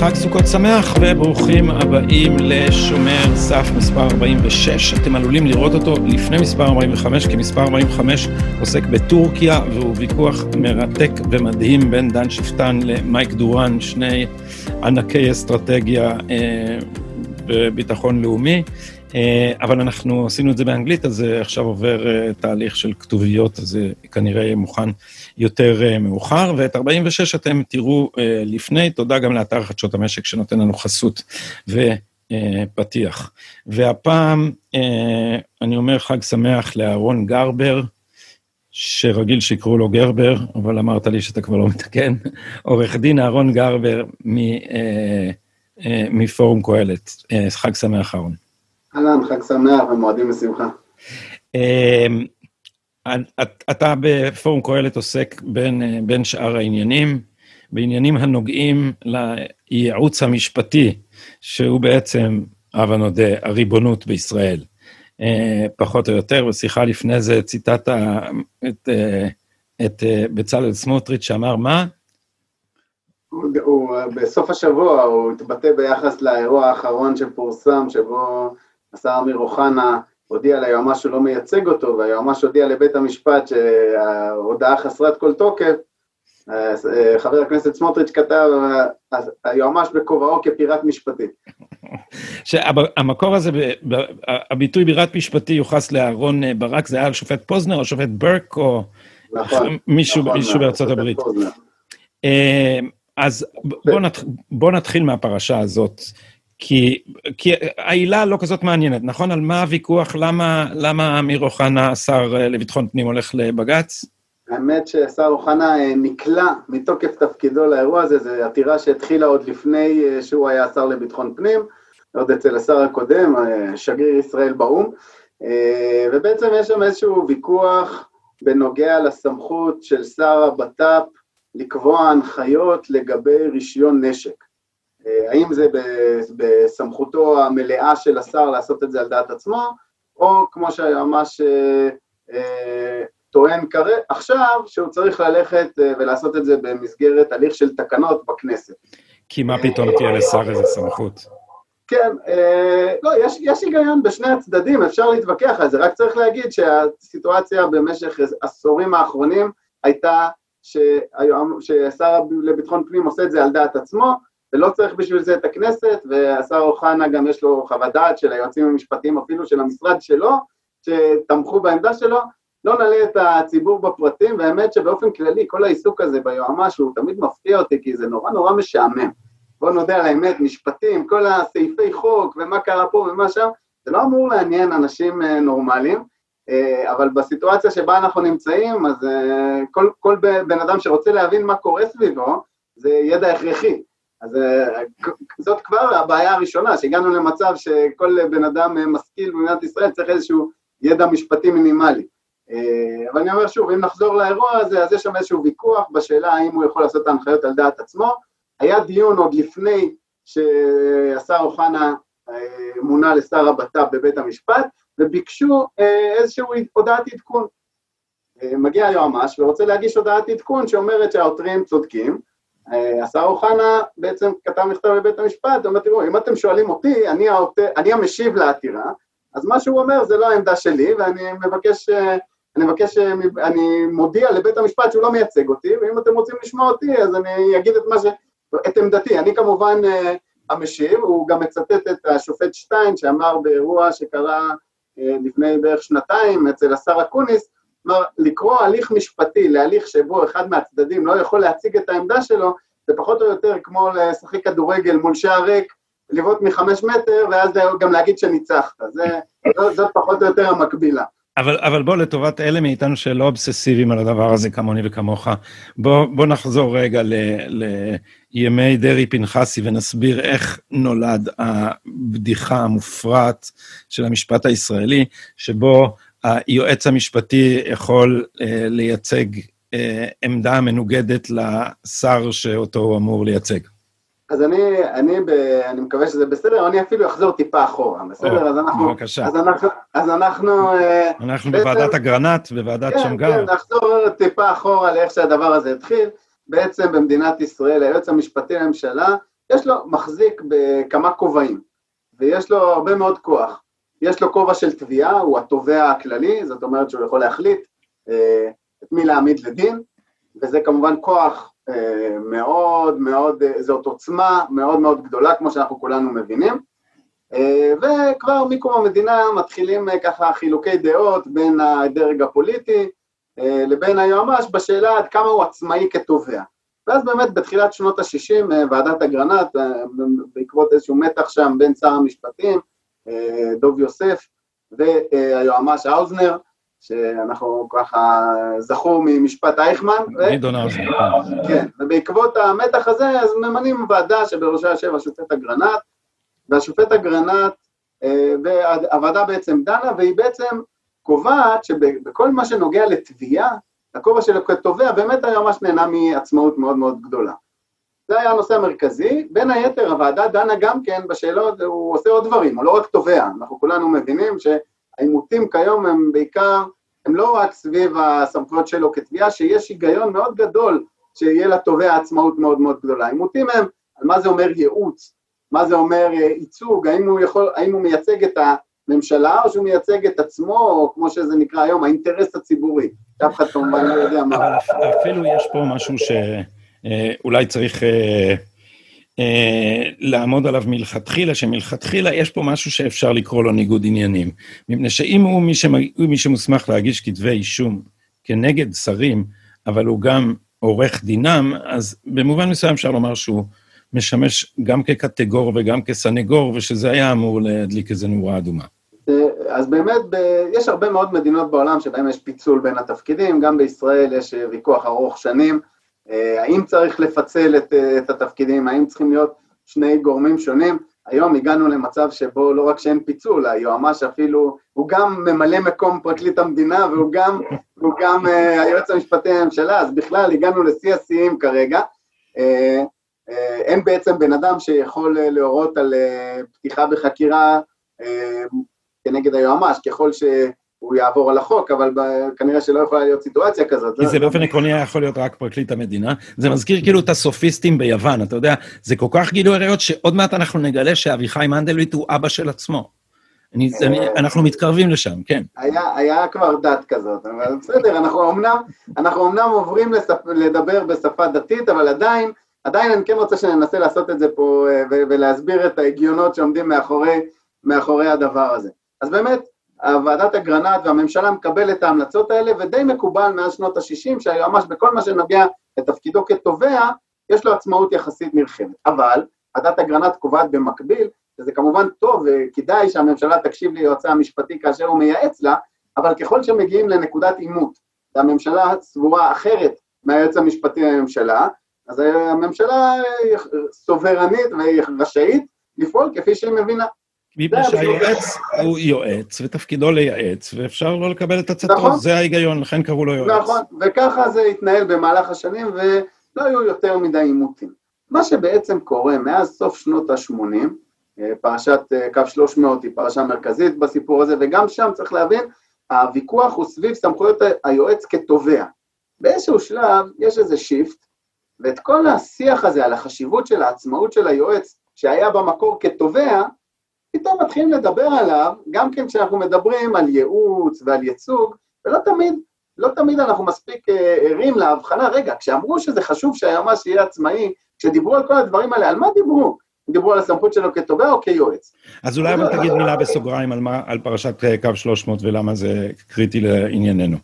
חג סוכות שמח וברוכים הבאים לשומר סף מספר 46. אתם עלולים לראות אותו לפני מספר 45, כי מספר 45 עוסק בטורקיה, והוא ויכוח מרתק ומדהים בין דן שפטן למייק דורן, שני ענקי אסטרטגיה אה, וביטחון לאומי. אה, אבל אנחנו עשינו את זה באנגלית, אז זה עכשיו עובר אה, תהליך של כתוביות, אז זה כנראה יהיה מוכן יותר אה, מאוחר. ואת 46 אתם תראו לפני, תודה גם לאתר חדשות המשק שנותן לנו חסות ופתיח. והפעם אני אומר חג שמח לאהרון גרבר, שרגיל שיקראו לו גרבר, אבל אמרת לי שאתה כבר לא מתקן, עורך דין אהרון גרבר מפורום קהלת. חג שמח, אהרון. אהלן, חג שמח ומועדים לשמחה. אמ, אתה בפורום קהלת עוסק בין, בין שאר העניינים, בעניינים הנוגעים לייעוץ המשפטי, שהוא בעצם, הבה נודה, הריבונות בישראל. אה, פחות או יותר, בשיחה לפני זה ציטטת את, אה, את אה, בצלאל סמוטריץ' שאמר מה? הוא, הוא, בסוף השבוע הוא התבטא ביחס לאירוע האחרון שפורסם, שבו השר אמיר אוחנה הודיע ליועמ"ש שהוא לא מייצג אותו, והיועמ"ש הודיע לבית המשפט שההודעה חסרת כל תוקף, חבר הכנסת סמוטריץ' כתב, היועמ"ש בכובעו כפיראט משפטי. שהמקור הזה, הביטוי בירת משפטי יוחס לאהרון ברק, זה היה על שופט פוזנר או שופט ברק או נכון, מישהו, נכון, מישהו בארצות הברית. אה, אז בואו נת, בוא נתחיל מהפרשה הזאת. כי, כי העילה לא כזאת מעניינת, נכון? על מה הוויכוח? למה, למה אמיר אוחנה, השר אה, לביטחון פנים, הולך לבג"ץ? האמת שהשר אוחנה אה, נקלע מתוקף תפקידו לאירוע הזה, זו עתירה שהתחילה עוד לפני אה, שהוא היה השר לביטחון פנים, עוד אצל השר הקודם, שגריר ישראל באו"ם, ובעצם יש שם איזשהו ויכוח בנוגע לסמכות של שר הבט"פ לקבוע הנחיות לגבי רישיון נשק. אה, האם זה בסמכותו המלאה של השר לעשות את זה על דעת עצמו, או כמו שהיועמ"ש אה, אה, טוען כרגע, עכשיו, שהוא צריך ללכת ולעשות את זה במסגרת הליך של תקנות בכנסת. כי מה פתאום תהיה לשר איזה סמכות? כן, לא, יש, יש היגיון בשני הצדדים, אפשר להתווכח על זה, רק צריך להגיד שהסיטואציה במשך עשורים האחרונים הייתה שהיום, שהשר לביטחון פנים עושה את זה על דעת עצמו, ולא צריך בשביל זה את הכנסת, והשר אוחנה גם יש לו חוות דעת של היועצים המשפטיים אפילו של המשרד שלו, שתמכו בעמדה שלו, לא נעלה את הציבור בפרטים, והאמת שבאופן כללי כל העיסוק הזה ביועמ"ש הוא תמיד מפתיע אותי כי זה נורא נורא משעמם. בואו נודה על האמת, משפטים, כל הסעיפי חוק ומה קרה פה ומה שם, זה לא אמור לעניין אנשים אה, נורמליים, אה, אבל בסיטואציה שבה אנחנו נמצאים, אז אה, כל, כל בן אדם שרוצה להבין מה קורה סביבו, זה ידע הכרחי. אז אה, זאת כבר הבעיה הראשונה, שהגענו למצב שכל בן אדם אה, משכיל במדינת ישראל צריך איזשהו ידע משפטי מינימלי. אה, אבל אני אומר שוב, אם נחזור לאירוע הזה, אז יש שם איזשהו ויכוח בשאלה האם הוא יכול לעשות את ההנחיות על דעת עצמו. היה דיון עוד לפני שהשר אוחנה מונה לשר הבט"פ בבית המשפט, וביקשו איזושהי הודעת עדכון. מגיע היועמ"ש ורוצה להגיש הודעת עדכון שאומרת שהעותרים צודקים, השר אוחנה בעצם כתב מכתב לבית המשפט, הוא אומר, תראו, אם אתם שואלים אותי, אני, האות... אני המשיב לעתירה, אז מה שהוא אומר זה לא העמדה שלי, ואני מבקש, אה, אני מבקש, אה, אני מודיע לבית המשפט שהוא לא מייצג אותי, ואם אתם רוצים לשמוע אותי, אז אני אגיד את מה ש... את עמדתי. אני כמובן המשיב, הוא גם מצטט את השופט שטיין, שאמר באירוע שקרה לפני בערך שנתיים אצל השר אקוניס, כלומר, לקרוא הליך משפטי להליך שבו אחד מהצדדים לא יכול להציג את העמדה שלו, זה פחות או יותר כמו לשחק כדורגל מול שער ריק, לבעוט מחמש מטר, ואז גם להגיד שניצחת. זה, זאת פחות או יותר המקבילה. אבל, אבל בוא, לטובת אלה מאיתנו שלא אובססיביים על הדבר הזה כמוני וכמוך, בוא, בוא נחזור רגע ל, לימי דרעי פנחסי ונסביר איך נולד הבדיחה המופרעת של המשפט הישראלי, שבו היועץ המשפטי יכול אה, לייצג אה, עמדה מנוגדת לשר שאותו הוא אמור לייצג. אז אני, אני, ב, אני מקווה שזה בסדר, אני אפילו אחזור טיפה אחורה, בסדר? או, אז אנחנו... בבקשה. אז אנחנו... אז אנחנו, אה, אנחנו בעצם, בוועדת אגרנט, בוועדת כן, שמגר. כן, נחזור טיפה אחורה לאיך שהדבר הזה התחיל. בעצם במדינת ישראל היועץ המשפטי לממשלה יש לו, מחזיק בכמה כובעים, ויש לו הרבה מאוד כוח. יש לו כובע של תביעה, הוא התובע הכללי, זאת אומרת שהוא יכול להחליט אה, את מי להעמיד לדין, וזה כמובן כוח אה, מאוד מאוד, אה, זאת עוצמה מאוד מאוד גדולה, כמו שאנחנו כולנו מבינים. אה, וכבר מקום המדינה מתחילים אה, ככה חילוקי דעות בין הדרג הפוליטי אה, לבין היועמ"ש בשאלה עד כמה הוא עצמאי כתובע. ואז באמת בתחילת שנות ה-60 ועדת אגרנט, בעקבות איזשהו מתח שם בין שר המשפטים, דוב יוסף, והיועמ"ש האוזנר, שאנחנו ככה זכור ממשפט אייכמן. גדעון האוזנר. כן, ובעקבות המתח הזה אז ממנים ועדה שבראשה יושב השופט אגרנט, והשופט אגרנט, אה, והוועדה בעצם דנה, והיא בעצם קובעת שבכל מה שנוגע לתביעה, הכובע של התובע באמת היה ממש נהנה מעצמאות מאוד מאוד גדולה. זה היה הנושא המרכזי, בין היתר הוועדה דנה גם כן בשאלות, הוא עושה עוד דברים, הוא לא רק תובע, אנחנו כולנו מבינים שהעימותים כיום הם בעיקר, הם לא רק סביב הסמכויות שלו כתביעה, שיש היגיון מאוד גדול שיהיה לתובע עצמאות מאוד מאוד גדולה. העימותים הם על מה זה אומר ייעוץ, מה זה אומר אה, ייצוג, האם הוא, יכול, האם הוא מייצג את הממשלה או שהוא מייצג את עצמו, או כמו שזה נקרא היום, האינטרס הציבורי, שאף אחד כמובן לא יודע מה. אפילו יש פה משהו שאולי אה, צריך אה, אה, לעמוד עליו מלכתחילה, שמלכתחילה יש פה משהו שאפשר לקרוא לו ניגוד עניינים. מפני שאם הוא מי, שמ, מי שמוסמך להגיש כתבי אישום כנגד שרים, אבל הוא גם עורך דינם, אז במובן מסוים אפשר לומר שהוא משמש גם כקטגור וגם כסנגור, ושזה היה אמור להדליק איזה נורה אדומה. אז באמת, ב... יש הרבה מאוד מדינות בעולם שבהן יש פיצול בין התפקידים, גם בישראל יש ויכוח ארוך שנים, אה, האם צריך לפצל את, אה, את התפקידים, האם צריכים להיות שני גורמים שונים. היום הגענו למצב שבו לא רק שאין פיצול, היועמ"ש אפילו, הוא גם ממלא מקום פרקליט המדינה והוא גם, גם uh, היועץ המשפטי לממשלה, אז בכלל הגענו לשיא השיאים כרגע. Uh, אה, אין בעצם בן אדם שיכול אה, להורות על אה, פתיחה בחקירה כנגד היועמ"ש, ככל שהוא יעבור על החוק, אבל כנראה שלא יכולה להיות סיטואציה כזאת. כי זה באופן עקרוני היה יכול להיות רק פרקליט המדינה. זה מזכיר כאילו את הסופיסטים ביוון, אתה יודע, זה כל כך גילוי עריות שעוד מעט אנחנו נגלה שאביחי מנדלבליט הוא אבא של עצמו. אני, אני, אנחנו מתקרבים לשם, כן. היה, היה כבר דת כזאת, אבל בסדר, אנחנו אמנם, אנחנו אמנם עוברים לספ, לדבר בשפה דתית, אבל עדיין עדיין אני כן רוצה שננסה לעשות את זה פה אה, ולהסביר את ההגיונות שעומדים מאחורי, מאחורי הדבר הזה. אז באמת, ועדת אגרנט והממשלה מקבל את ההמלצות האלה, ודי מקובל מאז שנות ה-60 שהיועמ"ש בכל מה שנוגע לתפקידו כתובע, יש לו עצמאות יחסית נרחבת. אבל ועדת אגרנט קובעת במקביל, וזה כמובן טוב וכדאי שהממשלה תקשיב ליועצה המשפטי כאשר הוא מייעץ לה, אבל ככל שמגיעים לנקודת עימות, והממשלה סבורה אחרת מהיועץ המשפטי לממשלה, אז הממשלה סוברנית והיא רשאית לפעול כפי שהיא מבינה. מפני שהיועץ הוא יועץ, ותפקידו לייעץ, ואפשר לא לקבל את עצתו, נכון. זה ההיגיון, לכן קראו לו יועץ. נכון, וככה זה התנהל במהלך השנים, ולא היו יותר מדי עימותים. מה שבעצם קורה מאז סוף שנות ה-80, אה, פרשת אה, קו 300 היא פרשה מרכזית בסיפור הזה, וגם שם צריך להבין, הוויכוח הוא סביב סמכויות היועץ כתובע. באיזשהו שלב יש איזה שיפט, ואת כל השיח הזה על החשיבות של העצמאות של היועץ שהיה במקור כתובע, פתאום מתחילים לדבר עליו, גם כן כשאנחנו מדברים על ייעוץ ועל ייצוג, ולא תמיד, לא תמיד אנחנו מספיק אה, ערים להבחנה, רגע, כשאמרו שזה חשוב שהיועמ"ש יהיה עצמאי, כשדיברו על כל הדברים האלה, על מה דיברו? דיברו על הסמכות שלו כתובע או כיועץ? אז אולי אבל תגיד מילה בסוגריים על, מה, על פרשת אה, קו 300 ולמה זה קריטי לענייננו.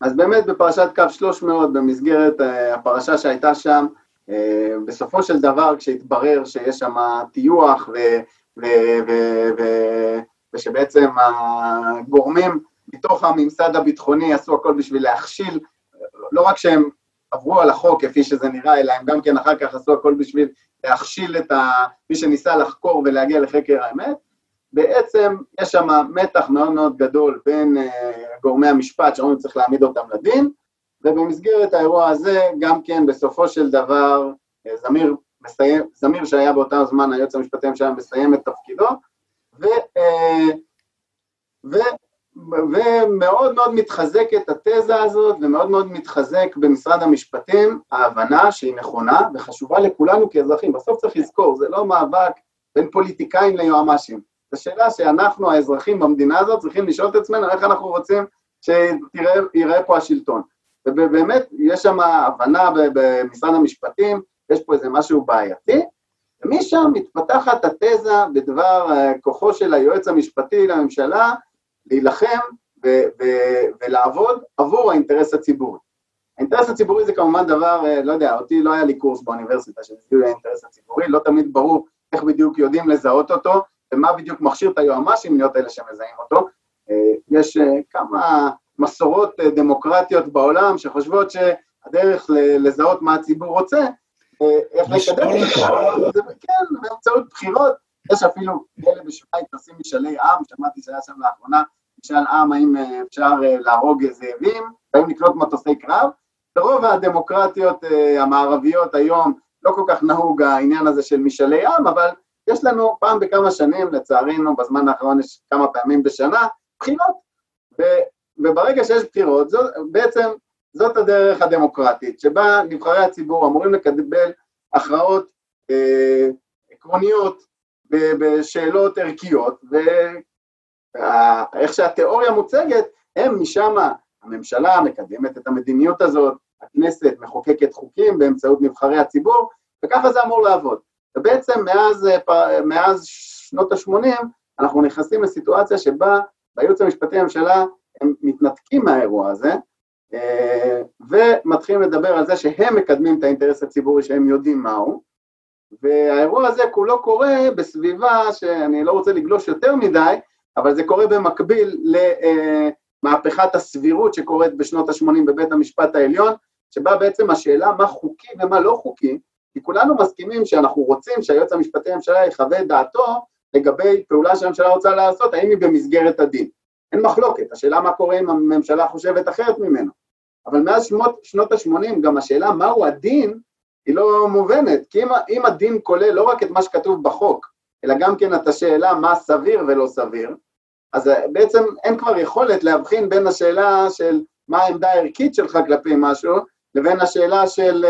אז באמת בפרשת קו 300, במסגרת אה, הפרשה שהייתה שם, בסופו של דבר כשהתברר שיש שם טיוח ו, ו, ו, ושבעצם הגורמים מתוך הממסד הביטחוני עשו הכל בשביל להכשיל, לא רק שהם עברו על החוק כפי שזה נראה, אלא הם גם כן אחר כך עשו הכל בשביל להכשיל את ה... מי שניסה לחקור ולהגיע לחקר האמת, בעצם יש שם מתח מאוד מאוד גדול בין uh, גורמי המשפט שאומרים שצריך להעמיד אותם לדין, ובמסגרת האירוע הזה גם כן בסופו של דבר uh, זמיר מסיים, זמיר שהיה באותה זמן היועץ המשפטי לממשלה מסיים את תפקידו, ו, uh, ומאוד מאוד מתחזקת התזה הזאת ומאוד מאוד מתחזק במשרד המשפטים ההבנה שהיא נכונה וחשובה לכולנו כאזרחים. בסוף צריך לזכור, זה לא מאבק בין פוליטיקאים ליועמ"שים. זו שאלה שאנחנו האזרחים במדינה הזאת צריכים לשאול את עצמנו איך אנחנו רוצים שיראה פה השלטון. ובאמת יש שם הבנה במשרד המשפטים, יש פה איזה משהו בעייתי, ומשם מתפתחת התזה בדבר אה, כוחו של היועץ המשפטי לממשלה להילחם ו- ו- ולעבוד עבור האינטרס הציבורי. האינטרס הציבורי זה כמובן דבר, אה, לא יודע, אותי לא היה לי קורס באוניברסיטה של זיהוי האינטרס הציבורי, לא תמיד ברור איך בדיוק יודעים לזהות אותו, ומה בדיוק מכשיר את היועמ"שים להיות אלה שמזהים אותו. אה, יש כמה מסורות דמוקרטיות בעולם שחושבות שהדרך לזהות מה הציבור רוצה איך לקדם את זה, כן, באמצעות בחירות, יש אפילו כאלה בשוויץ עושים משאלי עם, שמעתי שהיה שם לאחרונה משאל עם האם אה, אפשר אה, להרוג זאבים, האם לקנות מטוסי קרב, ברוב הדמוקרטיות אה, המערביות היום לא כל כך נהוג העניין הזה של משאלי עם, אבל יש לנו פעם בכמה שנים, לצערנו, בזמן האחרון יש כמה פעמים בשנה, בחירות. ו, וברגע שיש בחירות, זו, בעצם זאת הדרך הדמוקרטית, שבה נבחרי הציבור אמורים לקבל הכרעות אה, עקרוניות בשאלות ערכיות, ואיך שהתיאוריה מוצגת, הם משם, הממשלה מקדמת את המדיניות הזאת, הכנסת מחוקקת חוקים באמצעות נבחרי הציבור, וככה זה אמור לעבוד. ובעצם מאז, אה, מאז שנות ה-80 אנחנו נכנסים לסיטואציה שבה בייעוץ המשפטי לממשלה הם מתנתקים מהאירוע הזה, אה, ומתחילים לדבר על זה שהם מקדמים את האינטרס הציבורי שהם יודעים מהו, והאירוע הזה כולו קורה בסביבה שאני לא רוצה לגלוש יותר מדי, אבל זה קורה במקביל למהפכת הסבירות שקורית בשנות ה-80 בבית המשפט העליון, שבה בעצם השאלה מה חוקי ומה לא חוקי, כי כולנו מסכימים שאנחנו רוצים שהיועץ המשפטי לממשלה יחווה את דעתו לגבי פעולה שהממשלה רוצה לעשות, האם היא במסגרת הדין. אין מחלוקת, השאלה מה קורה אם הממשלה חושבת אחרת ממנו. אבל מאז שנות, שנות ה-80 גם השאלה מהו הדין היא לא מובנת, כי אם, אם הדין כולל לא רק את מה שכתוב בחוק, אלא גם כן את השאלה מה סביר ולא סביר, אז בעצם אין כבר יכולת להבחין בין השאלה של מה העמדה הערכית שלך כלפי משהו, לבין השאלה של,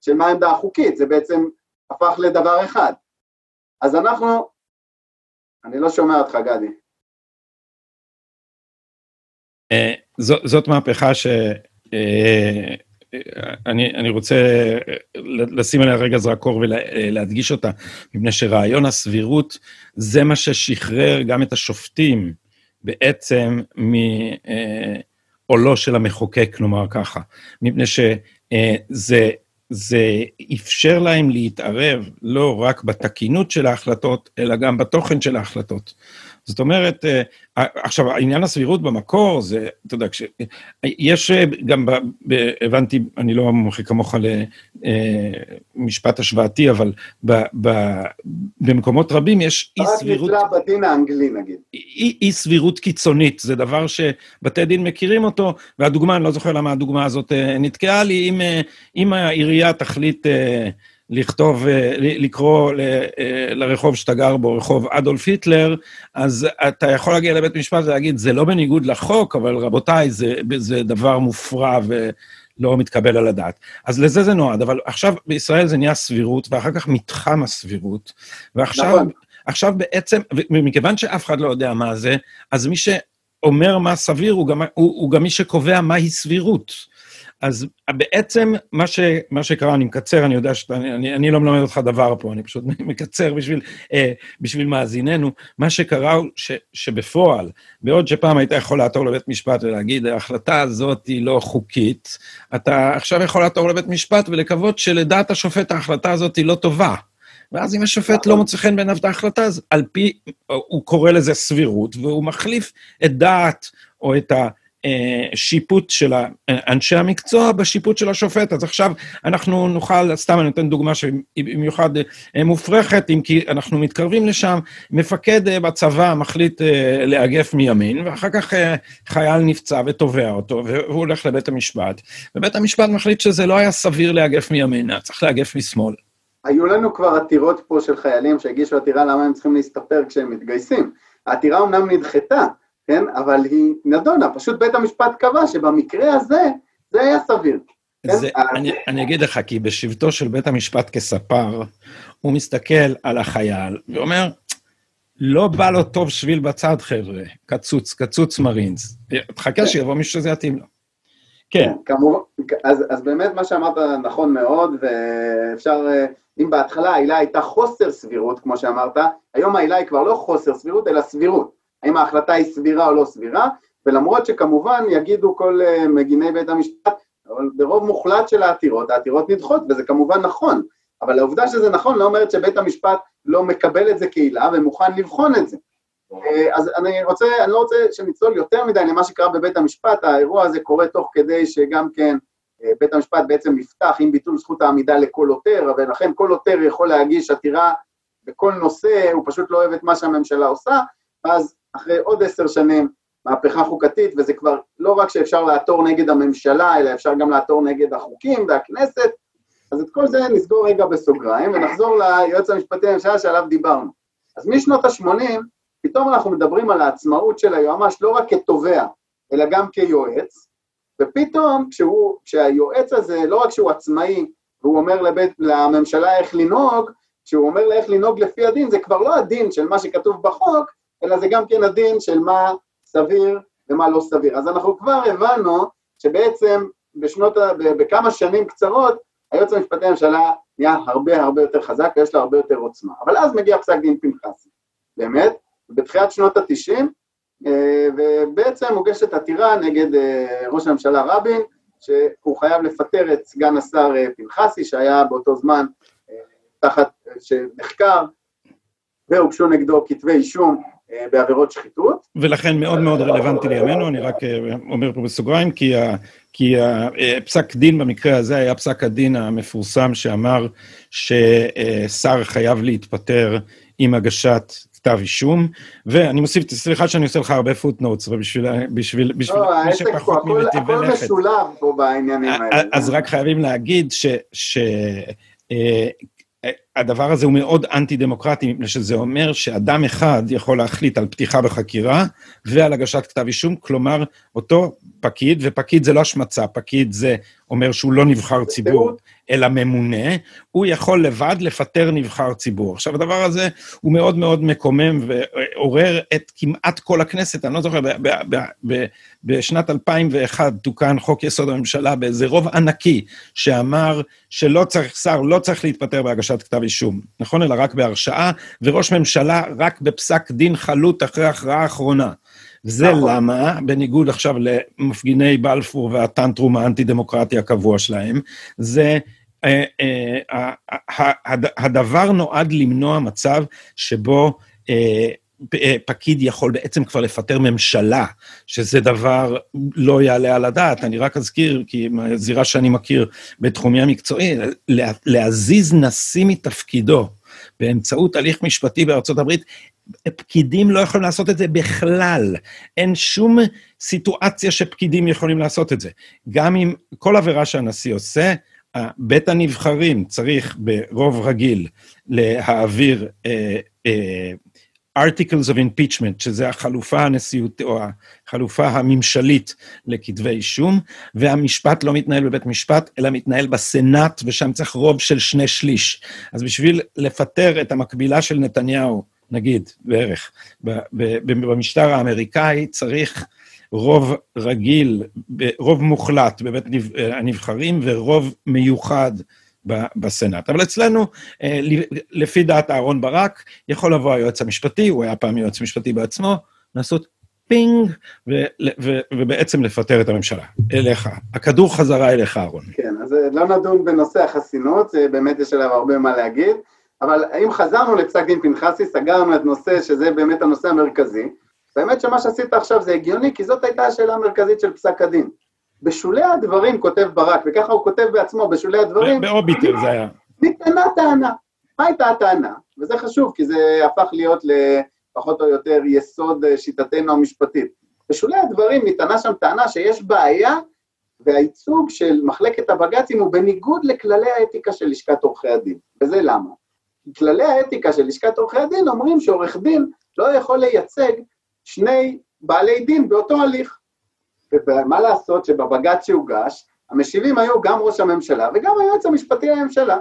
של מה העמדה החוקית, זה בעצם הפך לדבר אחד. אז אנחנו, אני לא שומע אותך גדי. אה, זאת מהפכה ש... אה, אני, אני רוצה לשים עליה רגע זרקור ולהדגיש אותה, מפני שרעיון הסבירות זה מה ששחרר גם את השופטים בעצם מעולו של המחוקק, נאמר ככה, מפני שזה זה אפשר להם להתערב לא רק בתקינות של ההחלטות, אלא גם בתוכן של ההחלטות. זאת אומרת, אה, עכשיו, העניין הסבירות במקור זה, אתה יודע, כש... יש אה, גם, ב, ב, הבנתי, אני לא מומחה כמוך למשפט אה, השוואתי, אבל ב, ב, במקומות רבים יש אי סבירות... רק נקרא בדין האנגלי, נגיד. אי, אי סבירות קיצונית, זה דבר שבתי דין מכירים אותו, והדוגמה, אני לא זוכר למה הדוגמה הזאת נתקעה לי, אם, אם העירייה תחליט... לכתוב, אה, לקרוא אה, לרחוב שאתה גר בו, רחוב אדולף היטלר, אז אתה יכול להגיע לבית משפט ולהגיד, זה לא בניגוד לחוק, אבל רבותיי, זה, זה דבר מופרע ולא מתקבל על הדעת. אז לזה זה נועד, אבל עכשיו בישראל זה נהיה סבירות, ואחר כך מתחם הסבירות, ועכשיו... נכון. עכשיו בעצם, ומכיוון שאף אחד לא יודע מה זה, אז מי שאומר מה סביר הוא גם, הוא, הוא גם מי שקובע מהי סבירות. אז בעצם מה, ש, מה שקרה, אני מקצר, אני יודע שאני אני, אני לא מלמד אותך דבר פה, אני פשוט מקצר בשביל, אה, בשביל מאזיננו. מה שקרה הוא ש, שבפועל, בעוד שפעם היית יכול לעתור לבית משפט ולהגיד, ההחלטה הזאת היא לא חוקית, אתה עכשיו יכול לעתור לבית משפט ולקוות שלדעת השופט ההחלטה הזאת היא לא טובה. ואז אם השופט לא מוצא חן בעיניו את ההחלטה, אז על פי, הוא קורא לזה סבירות, והוא מחליף את דעת או את ה... שיפוט של אנשי המקצוע בשיפוט של השופט. אז עכשיו אנחנו נוכל, סתם אני נותן דוגמה שהיא במיוחד אה, מופרכת, אם כי אנחנו מתקרבים לשם, מפקד אה, בצבא מחליט אה, לאגף מימין, ואחר כך חייל נפצע ותובע אותו, והוא הולך לבית המשפט, ובית המשפט מחליט שזה לא היה סביר לאגף מימין, צריך לאגף משמאל. היו לנו כבר עתירות פה של חיילים שהגישו עתירה למה הם צריכים להסתפר כשהם מתגייסים. העתירה אמנם נדחתה, כן? אבל היא נדונה, פשוט בית המשפט קבע שבמקרה הזה זה היה סביר. כן? זה, אני, אני אגיד לך, כי בשבתו של בית המשפט כספר, הוא מסתכל על החייל ואומר, לא בא לו טוב שביל בצד, חבר'ה, קצוץ, קצוץ מרינס. תחכה כן. שיבוא מישהו שזה יתאים לו. כן. כמובן, אז, אז באמת מה שאמרת נכון מאוד, ואפשר, אה, אם בהתחלה העילה הייתה חוסר סבירות, כמו שאמרת, היום העילה היא כבר לא חוסר סבירות, אלא סבירות. האם ההחלטה היא סבירה או לא סבירה, ולמרות שכמובן יגידו כל אה, מגיני בית המשפט, אבל ברוב מוחלט של העתירות, העתירות נדחות, וזה כמובן נכון, אבל העובדה שזה נכון לא אומרת שבית המשפט לא מקבל את זה כעילה ומוכן לבחון את זה. אה, אז אני רוצה, אני לא רוצה שנצלול יותר מדי למה שקרה בבית המשפט, האירוע הזה קורה תוך כדי שגם כן אה, בית המשפט בעצם נפתח עם ביטול זכות העמידה לכל עותר, ולכן כל עותר יכול להגיש עתירה בכל נושא, הוא פשוט לא אוהב את מה שהממשלה עושה, ואז אחרי עוד עשר שנים מהפכה חוקתית, וזה כבר לא רק שאפשר לעתור נגד הממשלה, אלא אפשר גם לעתור נגד החוקים והכנסת, אז את כל זה נסגור רגע בסוגריים, ונחזור ליועץ המשפטי לממשלה שעליו דיברנו. אז משנות ה-80, פתאום אנחנו מדברים על העצמאות של היועמ"ש לא רק כתובע, אלא גם כיועץ, ופתאום כשהוא, כשהיועץ הזה, לא רק שהוא עצמאי, והוא אומר לבית, לממשלה איך לנהוג, כשהוא אומר לה איך לנהוג לפי הדין, זה כבר לא הדין של מה שכתוב בחוק, אלא זה גם כן הדין של מה סביר ומה לא סביר. אז אנחנו כבר הבנו שבעצם בשנות, בכמה שנים קצרות, היועץ המשפטי לממשלה נהיה הרבה הרבה יותר חזק ויש לו הרבה יותר עוצמה. אבל אז מגיע פסק דין פנחסי, באמת, בתחילת שנות התשעים, אה, ובעצם מוגשת עתירה נגד אה, ראש הממשלה רבין, שהוא חייב לפטר את סגן השר אה, פנחסי, שהיה באותו זמן תחת, שנחקר, והוגשו נגדו כתבי אישום בעבירות שחיתות. ולכן מאוד מאוד רלוונטי לימינו, אני רק אומר פה בסוגריים, כי, ה, כי הפסק דין במקרה הזה היה פסק הדין המפורסם שאמר ששר חייב להתפטר עם הגשת כתב אישום, ואני מוסיף, סליחה שאני עושה לך הרבה פוטנוטס, ובשביל בשביל, בשביל לא, מי שפחות מנתיבי לכת. הכל משולב פה בעניינים האלה. אז רק חייבים להגיד ש... ש אה, הדבר הזה הוא מאוד אנטי-דמוקרטי, מפני שזה אומר שאדם אחד יכול להחליט על פתיחה בחקירה ועל הגשת כתב אישום, כלומר, אותו פקיד, ופקיד זה לא השמצה, פקיד זה אומר שהוא לא נבחר ציבור, אלא ממונה, הוא יכול לבד לפטר נבחר ציבור. עכשיו, הדבר הזה הוא מאוד מאוד מקומם ועורר את כמעט כל הכנסת, אני לא זוכר, בשנת 2001 תוקן חוק יסוד הממשלה באיזה רוב ענקי, שאמר שלא צריך, שר לא צריך להתפטר בהגשת כתב אישום, נכון? אלא רק בהרשעה, וראש ממשלה רק בפסק דין חלוט אחרי הכרעה אחרונה. זה נכון. למה, בניגוד עכשיו למפגיני בלפור והטנטרום האנטי-דמוקרטי הקבוע שלהם, זה... אה, אה, הדבר נועד למנוע מצב שבו אה, פקיד יכול בעצם כבר לפטר ממשלה, שזה דבר לא יעלה על הדעת. אני רק אזכיר, כי מהזירה שאני מכיר בתחומי המקצועי, להזיז נשיא מתפקידו באמצעות הליך משפטי בארצות הברית, פקידים לא יכולים לעשות את זה בכלל. אין שום סיטואציה שפקידים יכולים לעשות את זה. גם אם כל עבירה שהנשיא עושה, בית הנבחרים צריך ברוב רגיל להעביר אה, אה, articles of impeachment, שזה החלופה הנשיאות, או החלופה הממשלית לכתבי אישום, והמשפט לא מתנהל בבית משפט, אלא מתנהל בסנאט, ושם צריך רוב של שני שליש. אז בשביל לפטר את המקבילה של נתניהו, נגיד, בערך, במשטר האמריקאי, צריך רוב רגיל, רוב מוחלט בבית הנבחרים ורוב מיוחד בסנאט. אבל אצלנו, אה, לפי דעת אהרן ברק, יכול לבוא היועץ המשפטי, הוא היה פעם יועץ משפטי בעצמו, לעשות פינג, ו- ו- ובעצם לפטר את הממשלה. אליך. הכדור חזרה אליך, אהרון. כן, אז אה, לא נדון בנושא החסינות, באמת יש עליו הרבה מה להגיד, אבל אם חזרנו לפסק דין פנחסי, סגרנו את נושא שזה באמת הנושא המרכזי, באמת שמה שעשית עכשיו זה הגיוני, כי זאת הייתה השאלה המרכזית של פסק הדין. בשולי הדברים, כותב ברק, וככה הוא כותב בעצמו, בשולי הדברים... באוביטר זה היה. ניתנה טענה. מה הייתה הטענה? וזה חשוב, כי זה הפך להיות לפחות או יותר יסוד אה, שיטתנו המשפטית. בשולי הדברים ניתנה שם טענה שיש בעיה, והייצוג של מחלקת הבג"צים הוא בניגוד לכללי האתיקה של לשכת עורכי הדין. וזה למה? כללי האתיקה של לשכת עורכי הדין אומרים שעורך דין לא יכול לייצג שני בעלי דין באותו הליך. ומה לעשות שבבג"ץ שהוגש, המשיבים היו גם ראש הממשלה וגם היועץ המשפטי לממשלה.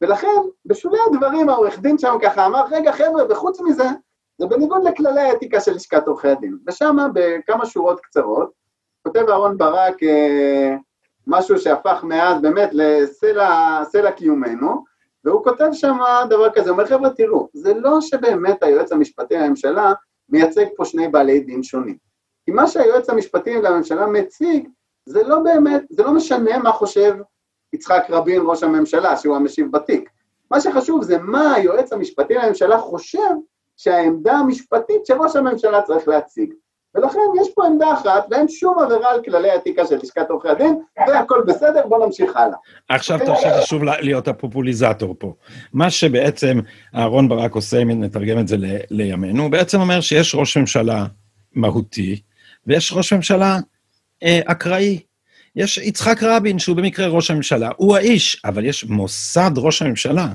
ולכן, בשולי הדברים העורך דין שם ככה אמר, רגע חבר'ה, וחוץ מזה, זה בניגוד לכללי האתיקה של לשכת עורכי הדין. ושם, בכמה שורות קצרות, כותב אהרן ברק אה, משהו שהפך מאז באמת לסלע קיומנו, והוא כותב שם דבר כזה, הוא אומר, חבר'ה, תראו, זה לא שבאמת היועץ המשפטי לממשלה מייצג פה שני בעלי דין שונים. כי מה שהיועץ המשפטי לממשלה מציג, זה לא באמת, זה לא משנה מה חושב יצחק רבין, ראש הממשלה, שהוא המשיב בתיק. מה שחשוב זה מה היועץ המשפטי לממשלה חושב שהעמדה המשפטית שראש הממשלה צריך להציג. ולכן יש פה עמדה אחת, ואין שום עבירה על כללי האתיקה של לשכת עורכי הדין, והכל בסדר, בואו נמשיך הלאה. עכשיו תרשה לי שוב להיות הפופוליזטור פה. מה שבעצם אהרון ברק עושה, אם נתרגם את זה לימינו, הוא בעצם אומר שיש ראש ממשלה מהותי, ויש ראש ממשלה אה, אקראי. יש יצחק רבין, שהוא במקרה ראש הממשלה, הוא האיש, אבל יש מוסד ראש הממשלה,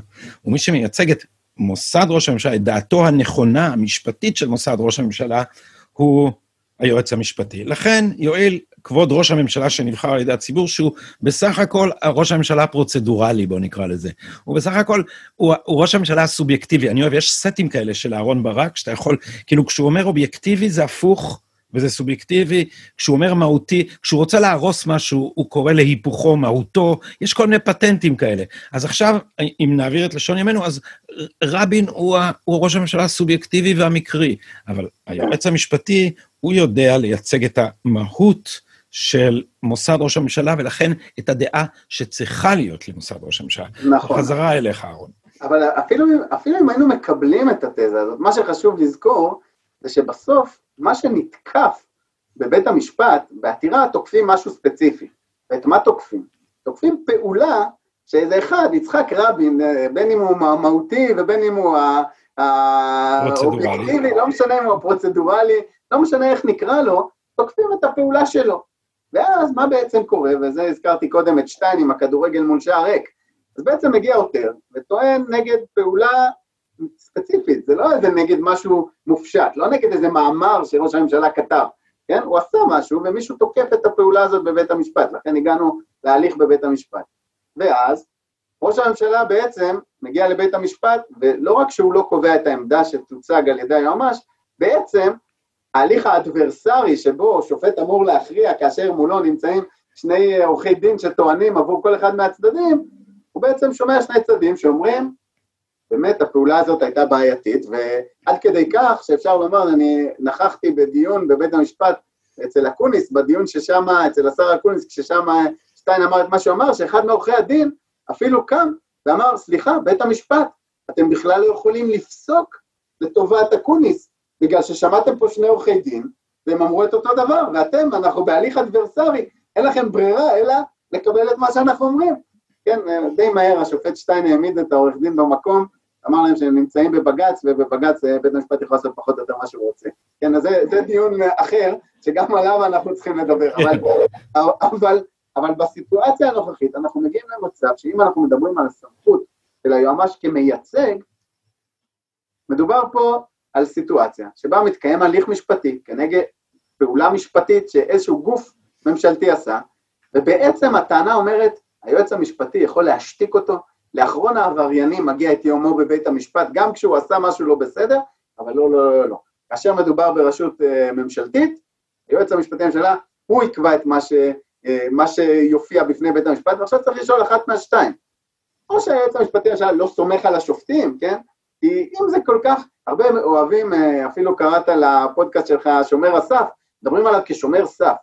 ומי שמייצג את מוסד ראש הממשלה, את דעתו הנכונה, המשפטית של מוסד ראש הממשלה, הוא היועץ המשפטי. לכן יואיל כבוד ראש הממשלה שנבחר על ידי הציבור, שהוא בסך הכל ראש הממשלה הפרוצדורלי, בואו נקרא לזה. הוא בסך הכל, הוא, הוא ראש הממשלה הסובייקטיבי. אני אוהב, יש סטים כאלה של אהרון ברק, שאתה יכול, כאילו, כשהוא אומר אובייקטיבי זה הפוך, וזה סובייקטיבי. כשהוא אומר מהותי, כשהוא רוצה להרוס משהו, הוא קורא להיפוכו, מהותו, יש כל מיני פטנטים כאלה. אז עכשיו, אם נעביר את לשון ימינו, אז רבין הוא, ה, הוא ראש הממשלה הסובייקטיבי והמקרי, אבל היועץ המשפטי, הוא יודע לייצג את המהות של מוסד ראש הממשלה, ולכן את הדעה שצריכה להיות למוסד ראש הממשלה. נכון. חזרה אליך, אהרון. אבל אפילו, אפילו אם היינו מקבלים את התזה הזאת, מה שחשוב לזכור, זה שבסוף מה שנתקף בבית המשפט, בעתירה תוקפים משהו ספציפי. ואת מה תוקפים? תוקפים פעולה שאיזה אחד, יצחק רבין, בין אם הוא מהותי ובין אם הוא האובייקטיבי, לא משנה אם הוא הפרוצדורלי, לא משנה איך נקרא לו, תוקפים את הפעולה שלו. ואז מה בעצם קורה, וזה הזכרתי קודם את שטיין עם הכדורגל מול שער ריק, אז בעצם מגיע עותר וטוען נגד פעולה ספציפית, זה לא איזה נגד משהו מופשט, לא נגד איזה מאמר שראש הממשלה כתב, כן? הוא עשה משהו ומישהו תוקף את הפעולה הזאת בבית המשפט, לכן הגענו להליך בבית המשפט. ואז ראש הממשלה בעצם מגיע לבית המשפט, ולא רק שהוא לא קובע את העמדה שתוצג על ידי היועמ"ש, בעצם ההליך האדברסרי שבו שופט אמור להכריע כאשר מולו נמצאים שני עורכי דין שטוענים עבור כל אחד מהצדדים, הוא בעצם שומע שני צדדים שאומרים, באמת הפעולה הזאת הייתה בעייתית, ועד כדי כך שאפשר לומר, אני נכחתי בדיון בבית המשפט אצל אקוניס, בדיון ששם, אצל השר אקוניס, כששם שטיין אמר את מה שהוא אמר, שאחד מעורכי הדין אפילו קם ואמר, סליחה, בית המשפט, אתם בכלל לא יכולים לפסוק לטובת אקוניס, בגלל ששמעתם פה שני עורכי דין, והם אמרו את אותו דבר, ואתם, אנחנו בהליך adversary, אין לכם ברירה אלא לקבל את מה שאנחנו אומרים. כן, די מהר השופט שטיין העמיד את העורך דין במקום, אמר להם שהם נמצאים בבג"ץ, ובבג"ץ אה, בית המשפט יכול לעשות פחות או יותר מה שהוא רוצה. כן, אז זה, זה דיון אחר, שגם עליו אנחנו צריכים לדבר, אבל, אבל, אבל בסיטואציה הנוכחית אנחנו מגיעים למצב שאם אנחנו מדברים על הסמכות של היועמ"ש כמייצג, מדובר פה על סיטואציה שבה מתקיים הליך משפטי כנגד פעולה משפטית שאיזשהו גוף ממשלתי עשה, ובעצם הטענה אומרת, היועץ המשפטי יכול להשתיק אותו, לאחרון העבריינים מגיע את יומו בבית המשפט, גם כשהוא עשה משהו לא בסדר, אבל לא, לא, לא, לא. כאשר מדובר ברשות uh, ממשלתית, היועץ המשפטי לממשלה, הוא יקבע את מה, ש, uh, מה שיופיע בפני בית המשפט, ועכשיו צריך לשאול אחת מהשתיים. או שהיועץ המשפטי לממשלה לא סומך על השופטים, כן? כי אם זה כל כך, הרבה אוהבים, uh, אפילו קראת לפודקאסט שלך, שומר הסף, מדברים עליו כשומר סף.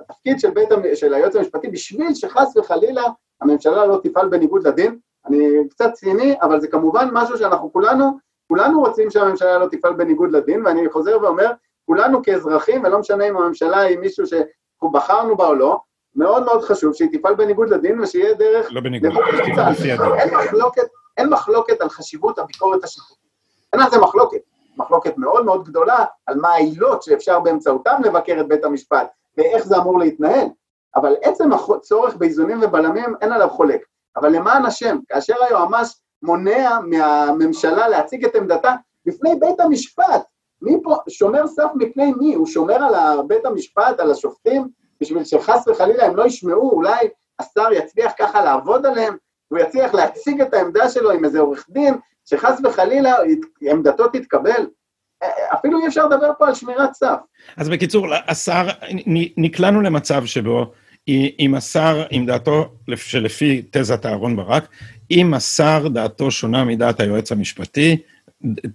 התפקיד של, בית, של היועץ המשפטי, בשביל שחס וחלילה הממשלה לא תפעל בניגוד לדין, אני קצת ציני, אבל זה כמובן משהו שאנחנו כולנו, כולנו רוצים שהממשלה לא תפעל בניגוד לדין, ואני חוזר ואומר, כולנו כאזרחים, ולא משנה אם הממשלה היא מישהו שאנחנו בחרנו בה או לא, מאוד מאוד חשוב שהיא תפעל בניגוד לדין ושיהיה דרך... לא בניגוד, לפי הדין. אין מחלוקת, אין מחלוקת על חשיבות הביקורת השיפוטית. אין על זה מחלוקת. מחלוקת מאוד מאוד גדולה על מה העילות שאפשר באמצעותם לבקר את בית המשפט, ואיך זה אמור להתנהל. אבל עצם הצורך באיזונים ובלמים, אין עליו חולק. אבל למען השם, כאשר היועמ"ש מונע מהממשלה להציג את עמדתה בפני בית המשפט, מי פה, שומר סף מפני מי? הוא שומר על בית המשפט, על השופטים, בשביל שחס וחלילה הם לא ישמעו, אולי השר יצליח ככה לעבוד עליהם, והוא יצליח להציג את העמדה שלו עם איזה עורך דין, שחס וחלילה עמדתו תתקבל. אפילו אי אפשר לדבר פה על שמירת סף. אז בקיצור, השר, נקלענו למצב שבו אם השר, עם דעתו שלפי תזת אהרן ברק, אם השר דעתו שונה מדעת היועץ המשפטי,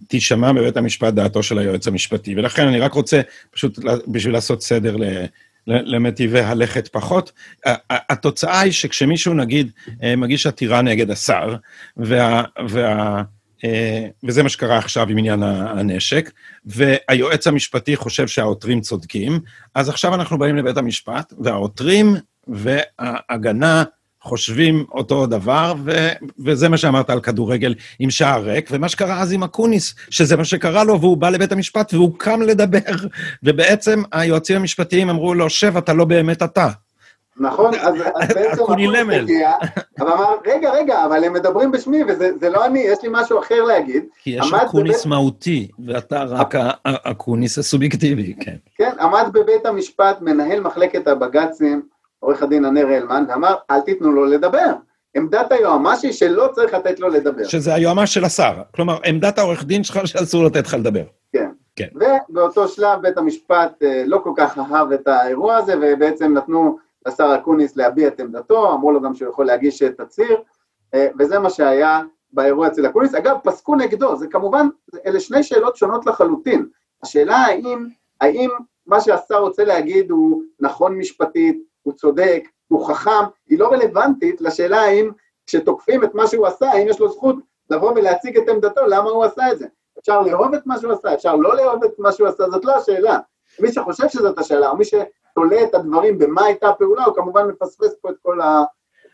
תישמע בבית המשפט דעתו של היועץ המשפטי. ולכן אני רק רוצה, פשוט בשביל לעשות סדר למטיבי הלכת פחות, התוצאה היא שכשמישהו, נגיד, אה, מגיש עתירה נגד השר, וה... וה וזה מה שקרה עכשיו עם עניין הנשק, והיועץ המשפטי חושב שהעותרים צודקים, אז עכשיו אנחנו באים לבית המשפט, והעותרים וההגנה חושבים אותו דבר, ו- וזה מה שאמרת על כדורגל עם שער ריק, ומה שקרה אז עם אקוניס, שזה מה שקרה לו, והוא בא לבית המשפט והוא קם לדבר, ובעצם היועצים המשפטיים אמרו לו, שב, אתה לא באמת אתה. נכון, אז, אז בעצם הגיע, אבל אמר, רגע, רגע, אבל הם מדברים בשמי, וזה לא אני, יש לי משהו אחר להגיד. כי יש אקוניס בבית... מהותי, ואתה רק האקוניס הסובייקטיבי, כן. כן, עמד בבית המשפט מנהל מחלקת הבג"צים, עורך הדין ענר הלמן, ואמר, אל תיתנו לו לדבר. עמדת היועמ"ש היא שלא צריך לתת לו לדבר. שזה היועמ"ש של השר. כלומר, עמדת העורך דין שלך שאסור לתת לך לדבר. כן. כן. ובאותו שלב בית המשפט אה, לא כל כך אהב את האירוע הזה, ובעצם נתנו לשר אקוניס להביע את עמדתו, אמרו לו גם שהוא יכול להגיש תצהיר, אה, וזה מה שהיה באירוע אצל אקוניס. אגב, פסקו נגדו, זה כמובן, אלה שני שאלות שונות לחלוטין. השאלה האם, האם מה שהשר רוצה להגיד הוא נכון משפטית, הוא צודק, הוא חכם, היא לא רלוונטית לשאלה האם כשתוקפים את מה שהוא עשה, האם יש לו זכות לבוא ולהציג את עמדתו, למה הוא עשה את זה. אפשר לאהוב את מה שהוא עשה, אפשר לא לאהוב את מה שהוא עשה, זאת לא השאלה. מי שחושב שזאת השאלה, או מי שתולה את הדברים במה הייתה הפעולה, הוא כמובן מפספס פה את כל ה...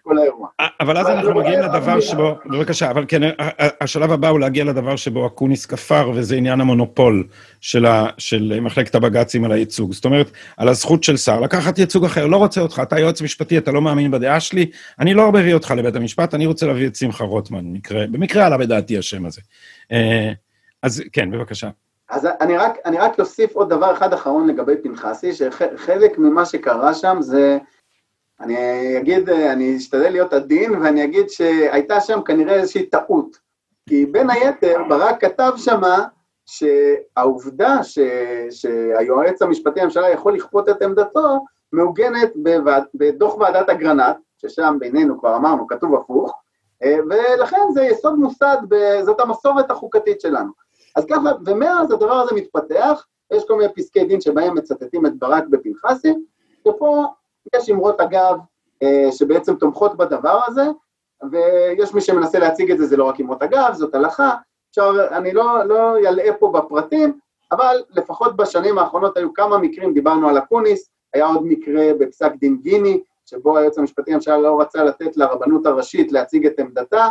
כל האירוע. אבל אז אנחנו מגיעים לדבר שבו, בבקשה, אבל כן, השלב הבא הוא להגיע לדבר שבו אקוניס כפר, וזה עניין המונופול של מחלקת הבג"צים על הייצוג. זאת אומרת, על הזכות של שר לקחת ייצוג אחר, לא רוצה אותך, אתה יועץ משפטי, אתה לא מאמין בדעה שלי, אני לא הרבה אביא אותך לבית המשפט, אני רוצה להביא את שמחה רוטמן, במקרה עלה בדעתי השם הזה. אה, אז כן, בבקשה. אז אני רק, אני רק אוסיף עוד דבר אחד אחרון לגבי פנחסי, שחלק ממה שקרה שם זה אני אגיד, אני אשתדל להיות עדין ואני אגיד שהייתה שם כנראה איזושהי טעות. כי בין היתר ברק כתב שמה שהעובדה ש, שהיועץ המשפטי לממשלה יכול לכפות את עמדתו מעוגנת בוועד, בדוח ועדת אגרנט, ששם בינינו כבר אמרנו, כתוב הפוך, ולכן זה יסוד מוסד, זאת המסורת החוקתית שלנו. אז ככה, ומאז הדבר הזה מתפתח, יש כל מיני פסקי דין שבהם מצטטים את ברק בפנחסי, ופה יש אמרות אגב אה, שבעצם תומכות בדבר הזה, ויש מי שמנסה להציג את זה, זה לא רק אמרות אגב, זאת הלכה, עכשיו אני לא, לא ילאה פה בפרטים, אבל לפחות בשנים האחרונות היו כמה מקרים, דיברנו על אקוניס, היה עוד מקרה בפסק דין גיני, שבו היועץ המשפטי לממשלה לא רצה לתת לרבנות הראשית להציג את עמדתה,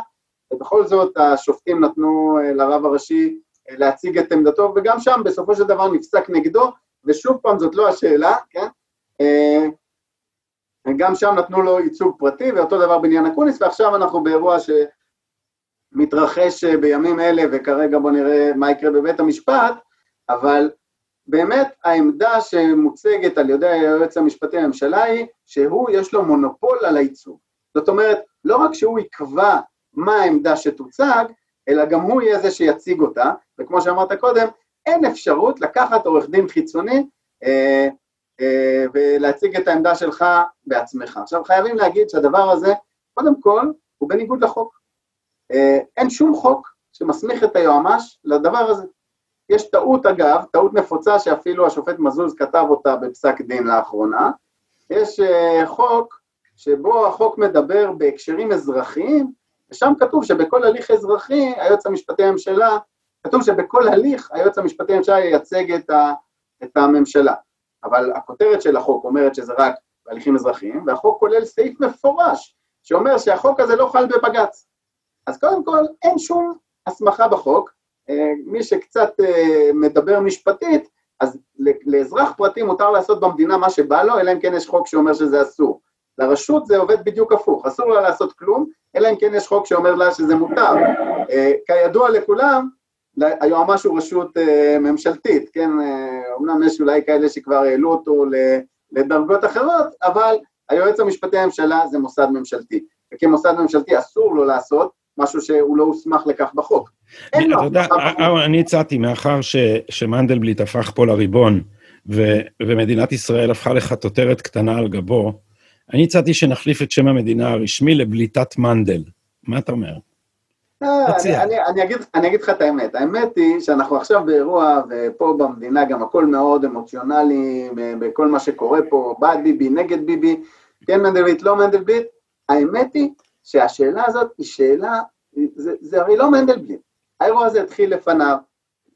ובכל זאת השופטים נתנו אה, לרב הראשי להציג את עמדתו, וגם שם בסופו של דבר נפסק נגדו, ושוב פעם זאת לא השאלה, כן? גם שם נתנו לו ייצוג פרטי, ואותו דבר בעניין אקוניס, ועכשיו אנחנו באירוע שמתרחש בימים אלה, וכרגע בואו נראה מה יקרה בבית המשפט, אבל באמת העמדה שמוצגת על ידי היועץ המשפטי לממשלה היא שהוא, יש לו מונופול על הייצוג. זאת אומרת, לא רק שהוא יקבע מה העמדה שתוצג, אלא גם הוא יהיה זה שיציג אותה, וכמו שאמרת קודם, אין אפשרות לקחת עורך דין חיצוני אה, אה, ולהציג את העמדה שלך בעצמך. עכשיו חייבים להגיד שהדבר הזה, קודם כל, הוא בניגוד לחוק. אה, אין שום חוק שמסמיך את היועמ"ש לדבר הזה. יש טעות אגב, טעות נפוצה שאפילו השופט מזוז כתב אותה בפסק דין לאחרונה, יש אה, חוק שבו החוק מדבר בהקשרים אזרחיים, ושם כתוב שבכל הליך אזרחי היועץ המשפטי לממשלה, כתוב שבכל הליך היועץ המשפטי לממשלה ייצג את, ה, את הממשלה. אבל הכותרת של החוק אומרת שזה רק בהליכים אזרחיים, והחוק כולל סעיף מפורש שאומר שהחוק הזה לא חל בבג"ץ. אז קודם כל, אין שום הסמכה בחוק, אה, מי שקצת אה, מדבר משפטית, אז לאזרח פרטי מותר לעשות במדינה מה שבא לו, אלא אם כן יש חוק שאומר שזה אסור. לרשות זה עובד בדיוק הפוך, אסור לה לעשות כלום, אלא אם כן יש חוק שאומר לה שזה מותר. אה, כידוע לכולם, היועמ"ש הוא רשות uh, ממשלתית, כן, אומנם יש אולי כאלה שכבר העלו אותו לדרגות אחרות, אבל היועץ המשפטי לממשלה זה מוסד ממשלתי, וכמוסד ממשלתי אסור לו לעשות משהו שהוא לא הוסמך לכך בחוק. אתה יודע, אני הצעתי, מאחר שמנדלבליט הפך פה לריבון, ומדינת ישראל הפכה לחטוטרת קטנה על גבו, אני הצעתי שנחליף את שם המדינה הרשמי לבליטת מנדל. מה אתה אומר? אה, אני אגיד לך את האמת, האמת היא שאנחנו עכשיו באירוע, ופה במדינה גם הכל מאוד אמוציונלי, בכל מה שקורה פה, בעד ביבי, נגד ביבי, כן מנדלבליט, לא מנדלבליט, האמת היא שהשאלה הזאת היא שאלה, זה, זה הרי לא מנדלבליט, האירוע הזה התחיל לפניו,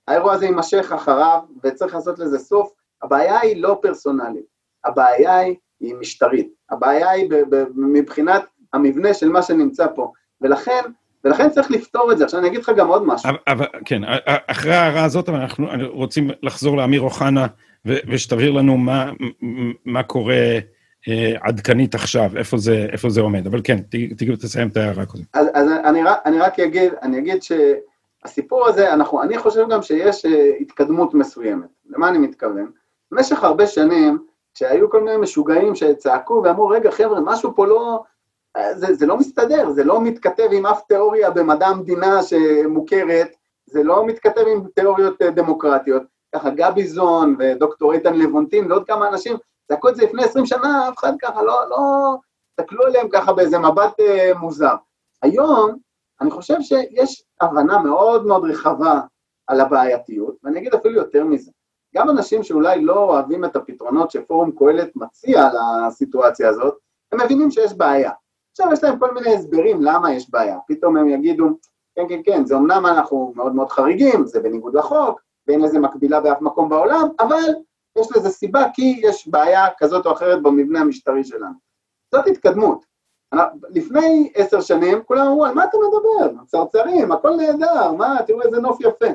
האירוע הזה יימשך אחריו, וצריך לעשות לזה סוף, הבעיה היא לא פרסונלית, הבעיה היא, היא משטרית, הבעיה היא מבחינת המבנה של מה שנמצא פה, ולכן ולכן צריך לפתור את זה. עכשיו אני אגיד לך גם עוד משהו. אבל, כן, אחרי ההערה הזאת, אנחנו רוצים לחזור לאמיר אוחנה, ושתבהיר לנו מה, מה קורה אה, עדכנית עכשיו, איפה זה, איפה זה עומד. אבל כן, ת, תסיים את ההערה קודם. אז, אז אני, אני רק אגיד, אני אגיד שהסיפור הזה, אנחנו, אני חושב גם שיש אה, התקדמות מסוימת. למה אני מתכוון? במשך הרבה שנים, כשהיו כל מיני משוגעים שצעקו ואמרו, רגע חבר'ה, משהו פה לא, זה, זה לא מסתדר, זה לא מתכתב עם אף תיאוריה במדע המדינה שמוכרת, זה לא מתכתב עם תיאוריות אה, דמוקרטיות. ככה גביזון ודוקטור איתן לבונטין ועוד כמה אנשים, צעקו את זה לפני עשרים שנה, אף אחד ככה לא, לא, תסתכלו עליהם ככה באיזה מבט אה, מוזר. היום, אני חושב שיש הבנה מאוד מאוד רחבה על הבעייתיות, ואני אגיד אפילו יותר מזה. גם אנשים שאולי לא אוהבים את הפתרונות שפורום קהלת מציע לסיטואציה הזאת, הם מבינים שיש בעיה. עכשיו יש להם כל מיני הסברים למה יש בעיה, פתאום הם יגידו, כן, כן, כן, זה אמנם אנחנו מאוד מאוד חריגים, זה בניגוד לחוק, ואין לזה מקבילה באף מקום בעולם, אבל יש לזה סיבה כי יש בעיה כזאת או אחרת במבנה המשטרי שלנו. זאת התקדמות. לפני עשר שנים כולם אמרו, על מה אתה מדבר? צרצרים, הכל נהדר, מה, תראו איזה נוף יפה.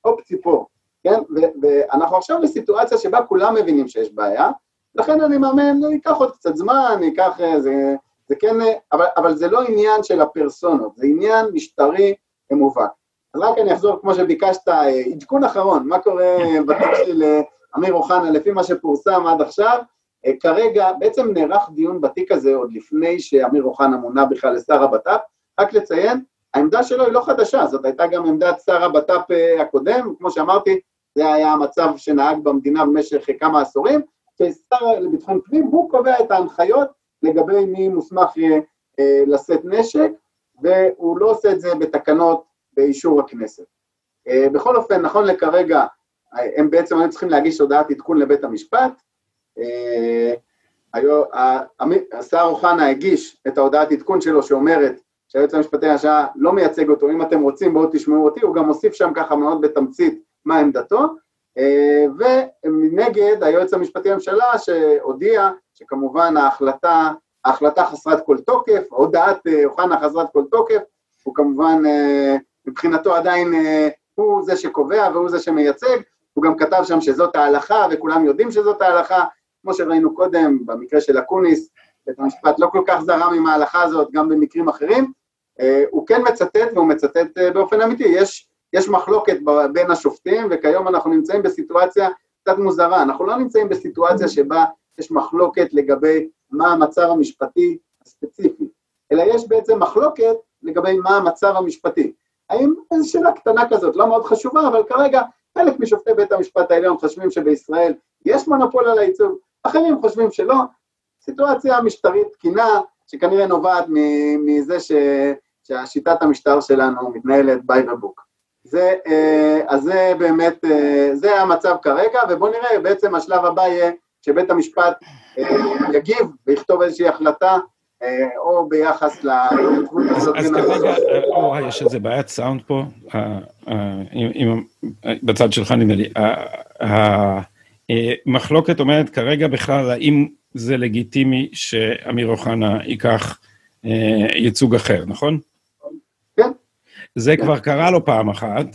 הופ ציפור, כן? ואנחנו עכשיו בסיטואציה שבה כולם מבינים שיש בעיה, לכן אני מאמן, ייקח עוד קצת זמן, ייקח איזה... זה כן, אבל, אבל זה לא עניין של הפרסונות, זה עניין משטרי מובהק. אז רק אני אחזור, כמו שביקשת, עדכון אחרון, מה קורה בתיק של אה, אמיר אוחנה, לפי מה שפורסם עד עכשיו, אה, כרגע בעצם נערך דיון בתיק הזה עוד לפני שאמיר אוחנה מונה בכלל לשר הבט"פ, רק לציין, העמדה שלו היא לא חדשה, זאת הייתה גם עמדת שר הבט"פ אה, הקודם, כמו שאמרתי, זה היה המצב שנהג במדינה במשך כמה עשורים, ששר לביטחון פנים הוא קובע את ההנחיות לגבי מי מוסמך אה, לשאת נשק, והוא לא עושה את זה בתקנות באישור הכנסת. אה, בכל אופן, נכון לכרגע, הם בעצם היו צריכים להגיש הודעת עדכון לבית המשפט. אה, השר אוחנה הגיש את ההודעת עדכון שלו שאומרת שהיועץ המשפטי השעה לא מייצג אותו, אם אתם רוצים בואו תשמעו אותי, הוא גם הוסיף שם ככה מאוד בתמצית מה עמדתו, ומנגד היועץ המשפטי לממשלה שהודיע שכמובן ההחלטה, ההחלטה חסרת כל תוקף, הודעת אה, אוחנה חסרת כל תוקף, הוא כמובן אה, מבחינתו עדיין אה, הוא זה שקובע והוא זה שמייצג, הוא גם כתב שם שזאת ההלכה וכולם יודעים שזאת ההלכה, כמו שראינו קודם במקרה של אקוניס, בית המשפט לא כל כך זרם עם ההלכה הזאת גם במקרים אחרים, הוא כן מצטט והוא מצטט באופן אמיתי, יש, יש מחלוקת בין השופטים וכיום אנחנו נמצאים בסיטואציה קצת מוזרה, אנחנו לא נמצאים בסיטואציה שבה יש מחלוקת לגבי מה המצב המשפטי הספציפי, אלא יש בעצם מחלוקת לגבי מה המצב המשפטי. האם זו שאלה קטנה כזאת, לא מאוד חשובה, אבל כרגע חלק משופטי בית המשפט העליון חושבים שבישראל יש מונופול על הייצוג, אחרים חושבים שלא. סיטואציה משטרית תקינה, שכנראה נובעת מזה ש... שהשיטת המשטר שלנו מתנהלת by the book. זה, אה, אז זה באמת, אה, זה המצב כרגע, ובואו נראה, בעצם השלב הבא יהיה שבית המשפט אה, יגיב ויכתוב איזושהי החלטה אה, או ביחס להתייצבות הזאת. אז כרגע, או, יש איזה בעיית סאונד פה, בצד שלך נדמה לי. המחלוקת אומרת כרגע בכלל, האם זה לגיטימי שאמיר אוחנה ייקח אה, ייצוג אחר, נכון? כן. זה כבר קרה לו פעם אחת,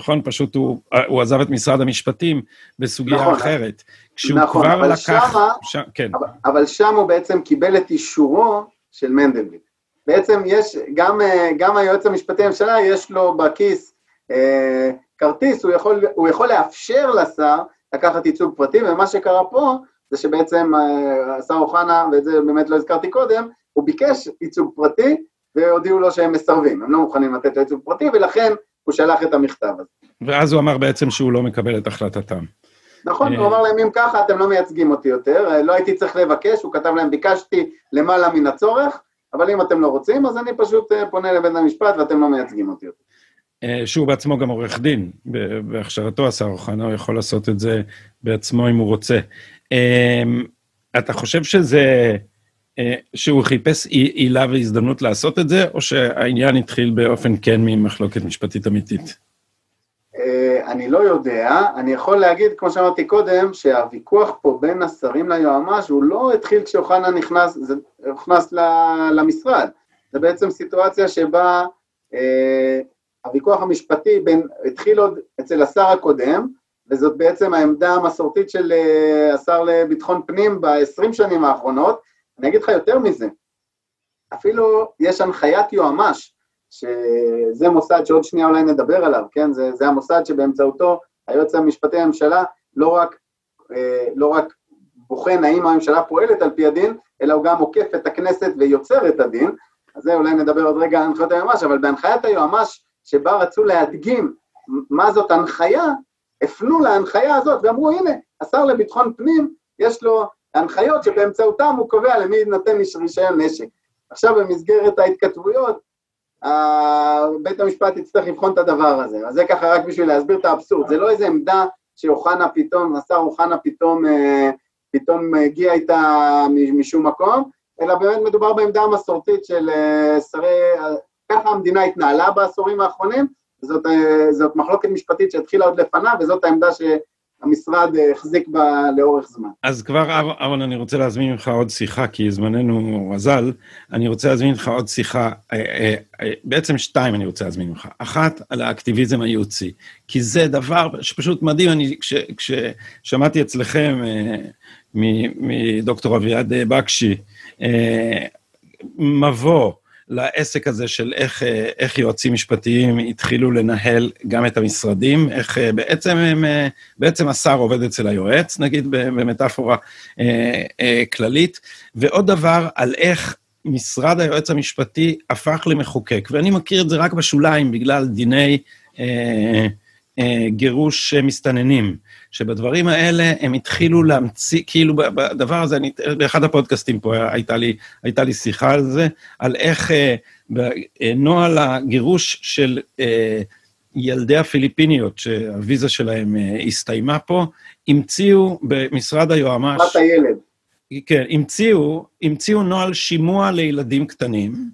נכון? פשוט הוא, הוא עזב את משרד המשפטים בסוגיה נכון, אחרת. כשהוא נכון, כבר לקח... שמה, ש... כן. אבל, אבל שם הוא בעצם קיבל את אישורו של מנדלבליט. בעצם יש, גם, גם היועץ המשפטי לממשלה, יש לו בכיס אה, כרטיס, הוא יכול, הוא יכול לאפשר לשר לקחת ייצוג פרטי, ומה שקרה פה זה שבעצם אה, השר אוחנה, ואת זה באמת לא הזכרתי קודם, הוא ביקש ייצוג פרטי, והודיעו לו שהם מסרבים, הם לא מוכנים לתת לו ייצוג פרטי, ולכן הוא שלח את המכתב הזה. ואז הוא אמר בעצם שהוא לא מקבל את החלטתם. נכון, הוא אמר להם, אם ככה אתם לא מייצגים אותי יותר, לא הייתי צריך לבקש, הוא כתב להם, ביקשתי למעלה מן הצורך, אבל אם אתם לא רוצים, אז אני פשוט אה, פונה לבית המשפט ואתם לא מייצגים אותי יותר. אה, שהוא בעצמו גם עורך דין, בהכשרתו השר אוחנה, הוא יכול לעשות את זה בעצמו אם הוא רוצה. אה, אתה חושב שזה, שהוא חיפש עילה והזדמנות לעשות את זה, או שהעניין התחיל באופן כן ממחלוקת משפטית אמיתית? אני לא יודע, אני יכול להגיד, כמו שאמרתי קודם, שהוויכוח פה בין השרים ליועמ"ש הוא לא התחיל כשאוחנה נכנס, זה נכנס למשרד, זה בעצם סיטואציה שבה אה, הוויכוח המשפטי בין, התחיל עוד אצל השר הקודם, וזאת בעצם העמדה המסורתית של אה, השר לביטחון פנים ב-20 שנים האחרונות, אני אגיד לך יותר מזה, אפילו יש הנחיית יועמ"ש שזה מוסד שעוד שנייה אולי נדבר עליו, כן? זה, זה המוסד שבאמצעותו היועץ המשפטי לממשלה לא רק, אה, לא רק בוחן האם הממשלה פועלת על פי הדין, אלא הוא גם עוקף את הכנסת ויוצר את הדין, אז זה אולי נדבר עוד רגע על הנחיות היועמ"ש, אבל בהנחיית היועמ"ש שבה רצו להדגים מה זאת הנחיה, הפנו להנחיה הזאת ואמרו הנה, השר לביטחון פנים יש לו הנחיות שבאמצעותם הוא קובע למי נותן רישיון נשק. עכשיו במסגרת ההתכתבויות בית המשפט יצטרך לבחון את הדבר הזה. אז זה ככה רק בשביל להסביר את האבסורד, זה לא איזה עמדה שאוחנה פתאום, השר אוחנה פתאום, אה, פתאום הגיע איתה משום מקום, אלא באמת מדובר בעמדה המסורתית של אה, שרי, ככה המדינה התנהלה בעשורים האחרונים, זאת, אה, זאת מחלוקת משפטית שהתחילה עוד לפניו, וזאת העמדה ש... המשרד אה, החזיק בה לאורך זמן. אז כבר, אהרון, אני רוצה להזמין ממך עוד שיחה, כי זמננו אזל. אני רוצה להזמין ממך עוד שיחה, אה, אה, בעצם שתיים אני רוצה להזמין ממך. אחת, על האקטיביזם הייעוצי, כי זה דבר שפשוט מדהים. אני, כש, כששמעתי אצלכם מדוקטור אביעד בקשי, מבוא, לעסק הזה של איך, אה, איך יועצים משפטיים התחילו לנהל גם את המשרדים, איך אה, בעצם, הם, אה, בעצם השר עובד אצל היועץ, נגיד במטאפורה אה, אה, כללית, ועוד דבר על איך משרד היועץ המשפטי הפך למחוקק, ואני מכיר את זה רק בשוליים בגלל דיני אה, אה, גירוש מסתננים. שבדברים האלה הם התחילו להמציא, כאילו בדבר הזה, אני, באחד הפודקאסטים פה הייתה לי, הייתה לי שיחה על זה, על איך אה, בנוהל הגירוש של אה, ילדי הפיליפיניות, שהוויזה שלהם אה, הסתיימה פה, המציאו במשרד היועמ"ש... בת הילד. כן, המציאו, המציאו נוהל שימוע לילדים קטנים,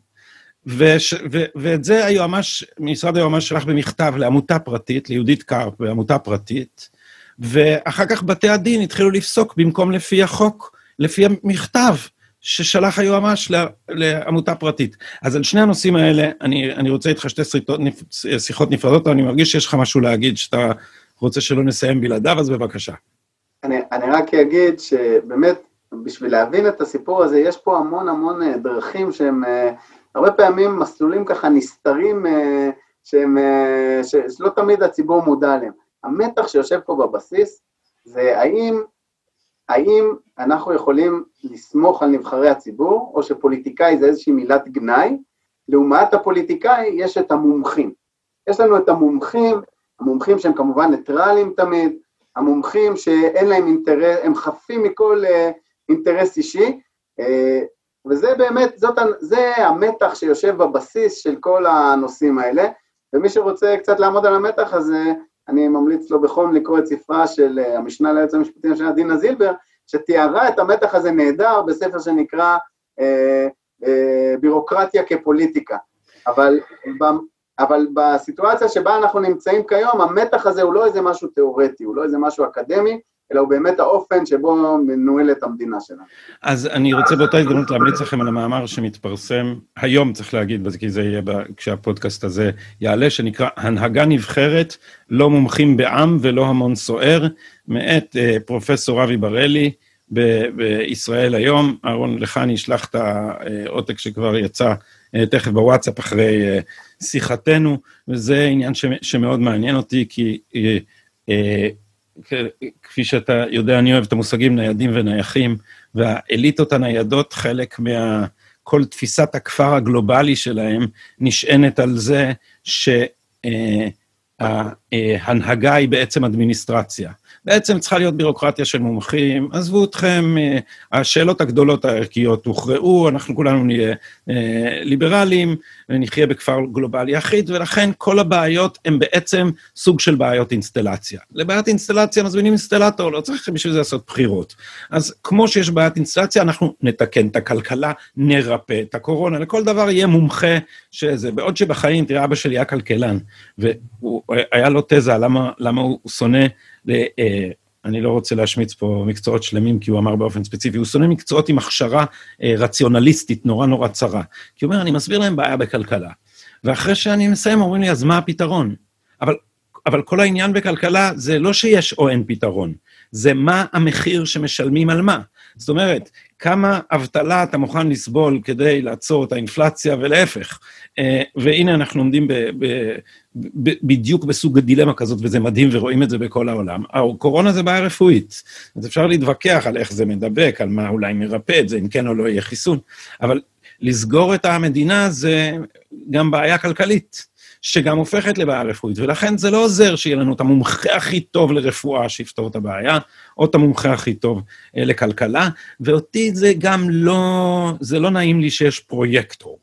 וש, ו, ואת זה היועמ"ש, משרד היועמ"ש שלח במכתב לעמותה פרטית, ליהודית קרפ, בעמותה פרטית, ואחר כך בתי הדין התחילו לפסוק במקום לפי החוק, לפי המכתב ששלח היועמ"ש לעמותה פרטית. אז על שני הנושאים האלה, אני, אני רוצה איתך שתי שיחות, שיחות נפרדות, אבל אני מרגיש שיש לך משהו להגיד שאתה רוצה שלא נסיים בלעדיו, אז בבקשה. אני, אני רק אגיד שבאמת, בשביל להבין את הסיפור הזה, יש פה המון המון אה, דרכים שהם אה, הרבה פעמים מסלולים ככה נסתרים, אה, שהם, שלא תמיד הציבור מודע עליהם. המתח שיושב פה בבסיס זה האם, האם אנחנו יכולים לסמוך על נבחרי הציבור, או שפוליטיקאי זה איזושהי מילת גנאי, לעומת הפוליטיקאי יש את המומחים. יש לנו את המומחים, המומחים שהם כמובן ניטרלים תמיד, המומחים שאין להם אינטרס, הם חפים מכל uh, אינטרס אישי, uh, וזה באמת, זאת, זה המתח שיושב בבסיס של כל הנושאים האלה, ומי שרוצה קצת לעמוד על המתח הזה, אני ממליץ לו בחום לקרוא את ספרה של אה, המשנה ליועץ המשפטי של דינה זילבר, שתיארה את המתח הזה נהדר בספר שנקרא אה, אה, בירוקרטיה כפוליטיקה. אבל, אבל בסיטואציה שבה אנחנו נמצאים כיום, המתח הזה הוא לא איזה משהו תיאורטי, הוא לא איזה משהו אקדמי, אלא הוא באמת האופן שבו מנוהלת המדינה שלנו. אז אני רוצה באותה הזדמנות להמליץ לכם על המאמר שמתפרסם היום, צריך להגיד, כי זה יהיה כשהפודקאסט הזה יעלה, שנקרא הנהגה נבחרת, לא מומחים בעם ולא המון סוער, מאת uh, פרופסור אבי בראלי ב- בישראל היום. אהרון, לך אני אשלח את העותק שכבר יצא uh, תכף בוואטסאפ אחרי... Uh, שיחתנו, וזה עניין שמאוד מעניין אותי, כי אה, אה, כפי שאתה יודע, אני אוהב את המושגים ניידים ונייחים, והאליטות הניידות, חלק מה... כל תפיסת הכפר הגלובלי שלהם נשענת על זה שההנהגה היא בעצם אדמיניסטרציה. בעצם צריכה להיות בירוקרטיה של מומחים, עזבו אתכם, אה, השאלות הגדולות הערכיות הוכרעו, אנחנו כולנו נהיה אה, ליברליים, ונחיה בכפר גלובלי אחיד, ולכן כל הבעיות הן בעצם סוג של בעיות אינסטלציה. לבעיית אינסטלציה מזמינים אינסטלטור, לא צריך בשביל זה לעשות בחירות. אז כמו שיש בעיית אינסטלציה, אנחנו נתקן את הכלכלה, נרפא את הקורונה, לכל דבר יהיה מומחה שזה. בעוד שבחיים, תראה, אבא שלי היה כלכלן, והיה לו תזה למה, למה הוא שונא אה, אני לא רוצה להשמיץ פה מקצועות שלמים, כי הוא אמר באופן ספציפי, הוא שונא מקצועות עם הכשרה אה, רציונליסטית נורא נורא צרה. כי הוא אומר, אני מסביר להם בעיה בכלכלה. ואחרי שאני מסיים, אומרים לי, אז מה הפתרון? אבל, אבל כל העניין בכלכלה זה לא שיש או אין פתרון, זה מה המחיר שמשלמים על מה. זאת אומרת, כמה אבטלה אתה מוכן לסבול כדי לעצור את האינפלציה, ולהפך. אה, והנה אנחנו עומדים ב, ב, בדיוק בסוג הדילמה כזאת, וזה מדהים, ורואים את זה בכל העולם. הקורונה זה בעיה רפואית, אז אפשר להתווכח על איך זה מדבק, על מה אולי מרפא את זה, אם כן או לא יהיה חיסון, אבל לסגור את המדינה זה גם בעיה כלכלית. שגם הופכת לבעיה רפואית, ולכן זה לא עוזר שיהיה לנו את המומחה הכי טוב לרפואה שיפתור את הבעיה, או את המומחה הכי טוב אה, לכלכלה, ואותי זה גם לא, זה לא נעים לי שיש פרויקטור.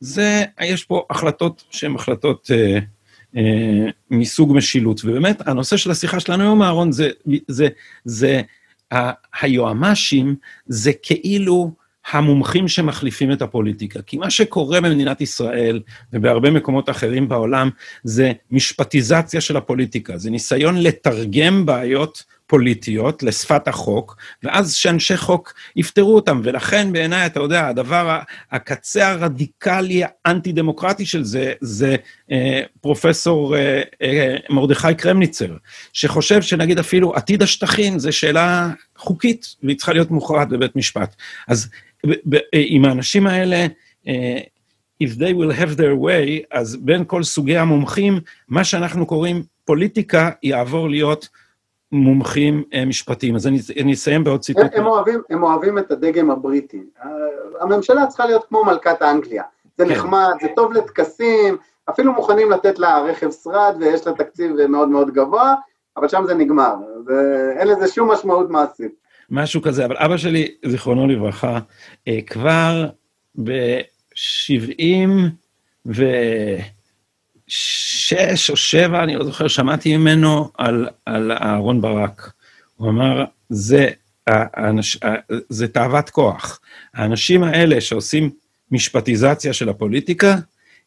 זה, יש פה החלטות שהן החלטות אה, מסוג משילות, ובאמת, הנושא של השיחה שלנו היום, אהרון, זה, זה, זה, זה היועמ"שים זה כאילו המומחים שמחליפים את הפוליטיקה. כי מה שקורה במדינת ישראל ובהרבה מקומות אחרים בעולם זה משפטיזציה של הפוליטיקה, זה ניסיון לתרגם בעיות פוליטיות לשפת החוק, ואז שאנשי חוק יפתרו אותם. ולכן בעיניי, אתה יודע, הדבר, הקצה הרדיקלי האנטי-דמוקרטי של זה, זה אה, פרופסור אה, אה, מרדכי קרמניצר, שחושב שנגיד אפילו עתיד השטחים זה שאלה חוקית, והיא צריכה להיות מוכרעת בבית משפט. אז עם האנשים האלה, אה, if they will have their way, אז בין כל סוגי המומחים, מה שאנחנו קוראים פוליטיקה יעבור להיות מומחים אה, משפטיים. אז אני, אני אסיים בעוד ציטוט. הם, הם, אוהבים, הם אוהבים את הדגם הבריטי. הממשלה צריכה להיות כמו מלכת אנגליה. זה כן. נחמד, זה טוב לטקסים, אפילו מוכנים לתת לה רכב שרד ויש לה תקציב מאוד מאוד גבוה, אבל שם זה נגמר. זה, אין לזה שום משמעות מעשית. משהו כזה, אבל אבא שלי, זיכרונו לברכה, אה, כבר ב-70 ו... שש או שבע, אני לא זוכר, שמעתי ממנו על, על אהרון ברק. הוא אמר, זה, האנש, זה תאוות כוח. האנשים האלה שעושים משפטיזציה של הפוליטיקה,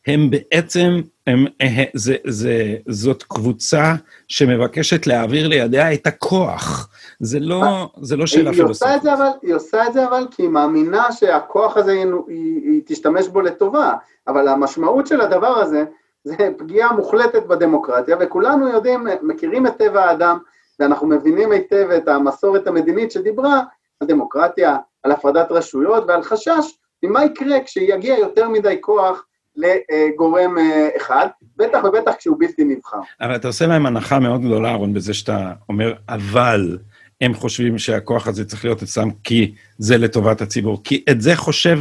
הם בעצם, הם, זה, זה, זאת קבוצה שמבקשת להעביר לידיה את הכוח. זה לא, זה לא שאלה פילוסופית. היא עושה את זה אבל כי היא מאמינה שהכוח הזה, היא, היא, היא תשתמש בו לטובה, אבל המשמעות של הדבר הזה, זה פגיעה מוחלטת בדמוקרטיה, וכולנו יודעים, מכירים את טבע האדם, ואנחנו מבינים היטב את המסורת המדינית שדיברה על דמוקרטיה, על הפרדת רשויות ועל חשש ממה יקרה כשיגיע יותר מדי כוח לגורם אה, אחד, בטח ובטח כשהוא בלתי נבחר. אבל אתה עושה להם הנחה מאוד גדולה, אהרון, בזה שאתה אומר, אבל הם חושבים שהכוח הזה צריך להיות אצלם כי זה לטובת הציבור. כי את זה חושב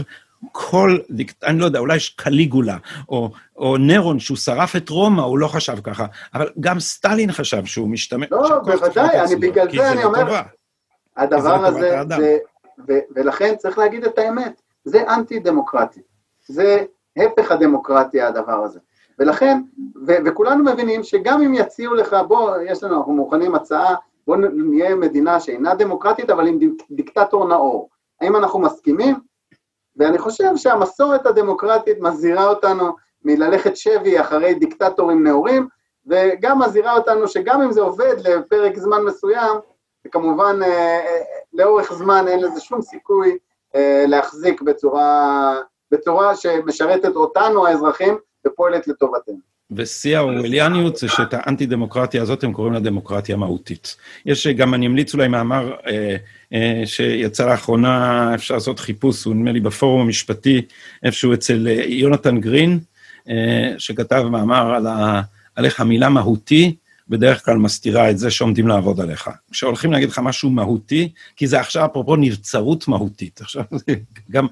כל, אני לא יודע, אולי יש קליגולה, או, או נרון, שהוא שרף את רומא, הוא לא חשב ככה, אבל גם סטלין חשב שהוא משתמש... לא, בוודאי, אני בגלל זה אני אומר, הדבר הזה, זה, ו, ולכן צריך להגיד את האמת, זה אנטי-דמוקרטי, זה הפך הדמוקרטיה הדבר הזה. ולכן, ו, וכולנו מבינים שגם אם יציעו לך, בוא, יש לנו, אנחנו מוכנים הצעה, בוא נהיה מדינה שאינה דמוקרטית, אבל עם דיקטטור נאור. האם אנחנו מסכימים? ואני חושב שהמסורת הדמוקרטית מזהירה אותנו מללכת שבי אחרי דיקטטורים נאורים, וגם מזהירה אותנו שגם אם זה עובד לפרק זמן מסוים, וכמובן אה, אה, לאורך זמן אין לזה שום סיכוי אה, להחזיק בצורה, בצורה שמשרתת אותנו האזרחים ופועלת לטובתנו. ושיא האורווליאניות זה שאת האנטי-דמוקרטיה הזאת הם קוראים לה דמוקרטיה מהותית. יש גם, אני אמליץ אולי מאמר אה, אה, שיצא לאחרונה, אפשר לעשות חיפוש, הוא נדמה לי בפורום המשפטי, איפשהו אצל אה, יונתן גרין, שכתב מאמר על, ה, על איך המילה מהותי בדרך כלל מסתירה את זה שעומדים לעבוד עליך. כשהולכים להגיד לך משהו מהותי, כי זה עכשיו אפרופו נבצרות מהותית. עכשיו, גם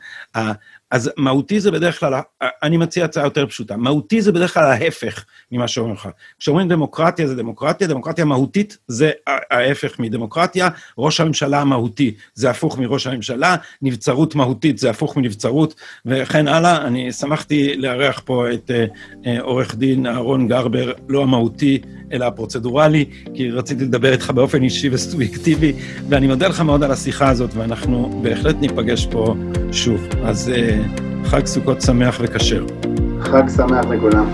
אז מהותי זה בדרך כלל, אני מציע הצעה יותר פשוטה, מהותי זה בדרך כלל ההפך ממה שאומרים לך. כשאומרים דמוקרטיה זה דמוקרטיה, דמוקרטיה מהותית זה ההפך מדמוקרטיה, ראש הממשלה המהותי זה הפוך מראש הממשלה, נבצרות מהותית זה הפוך מנבצרות, וכן הלאה. אני שמחתי לארח פה את uh, עורך דין אהרון גרבר, לא המהותי, אלא הפרוצדורלי, כי רציתי לדבר איתך באופן אישי וסובייקטיבי, ואני מודה לך מאוד על השיחה הזאת, ואנחנו בהחלט ניפגש פה שוב. אז... חג סוכות שמח וכשר. חג שמח לכולם.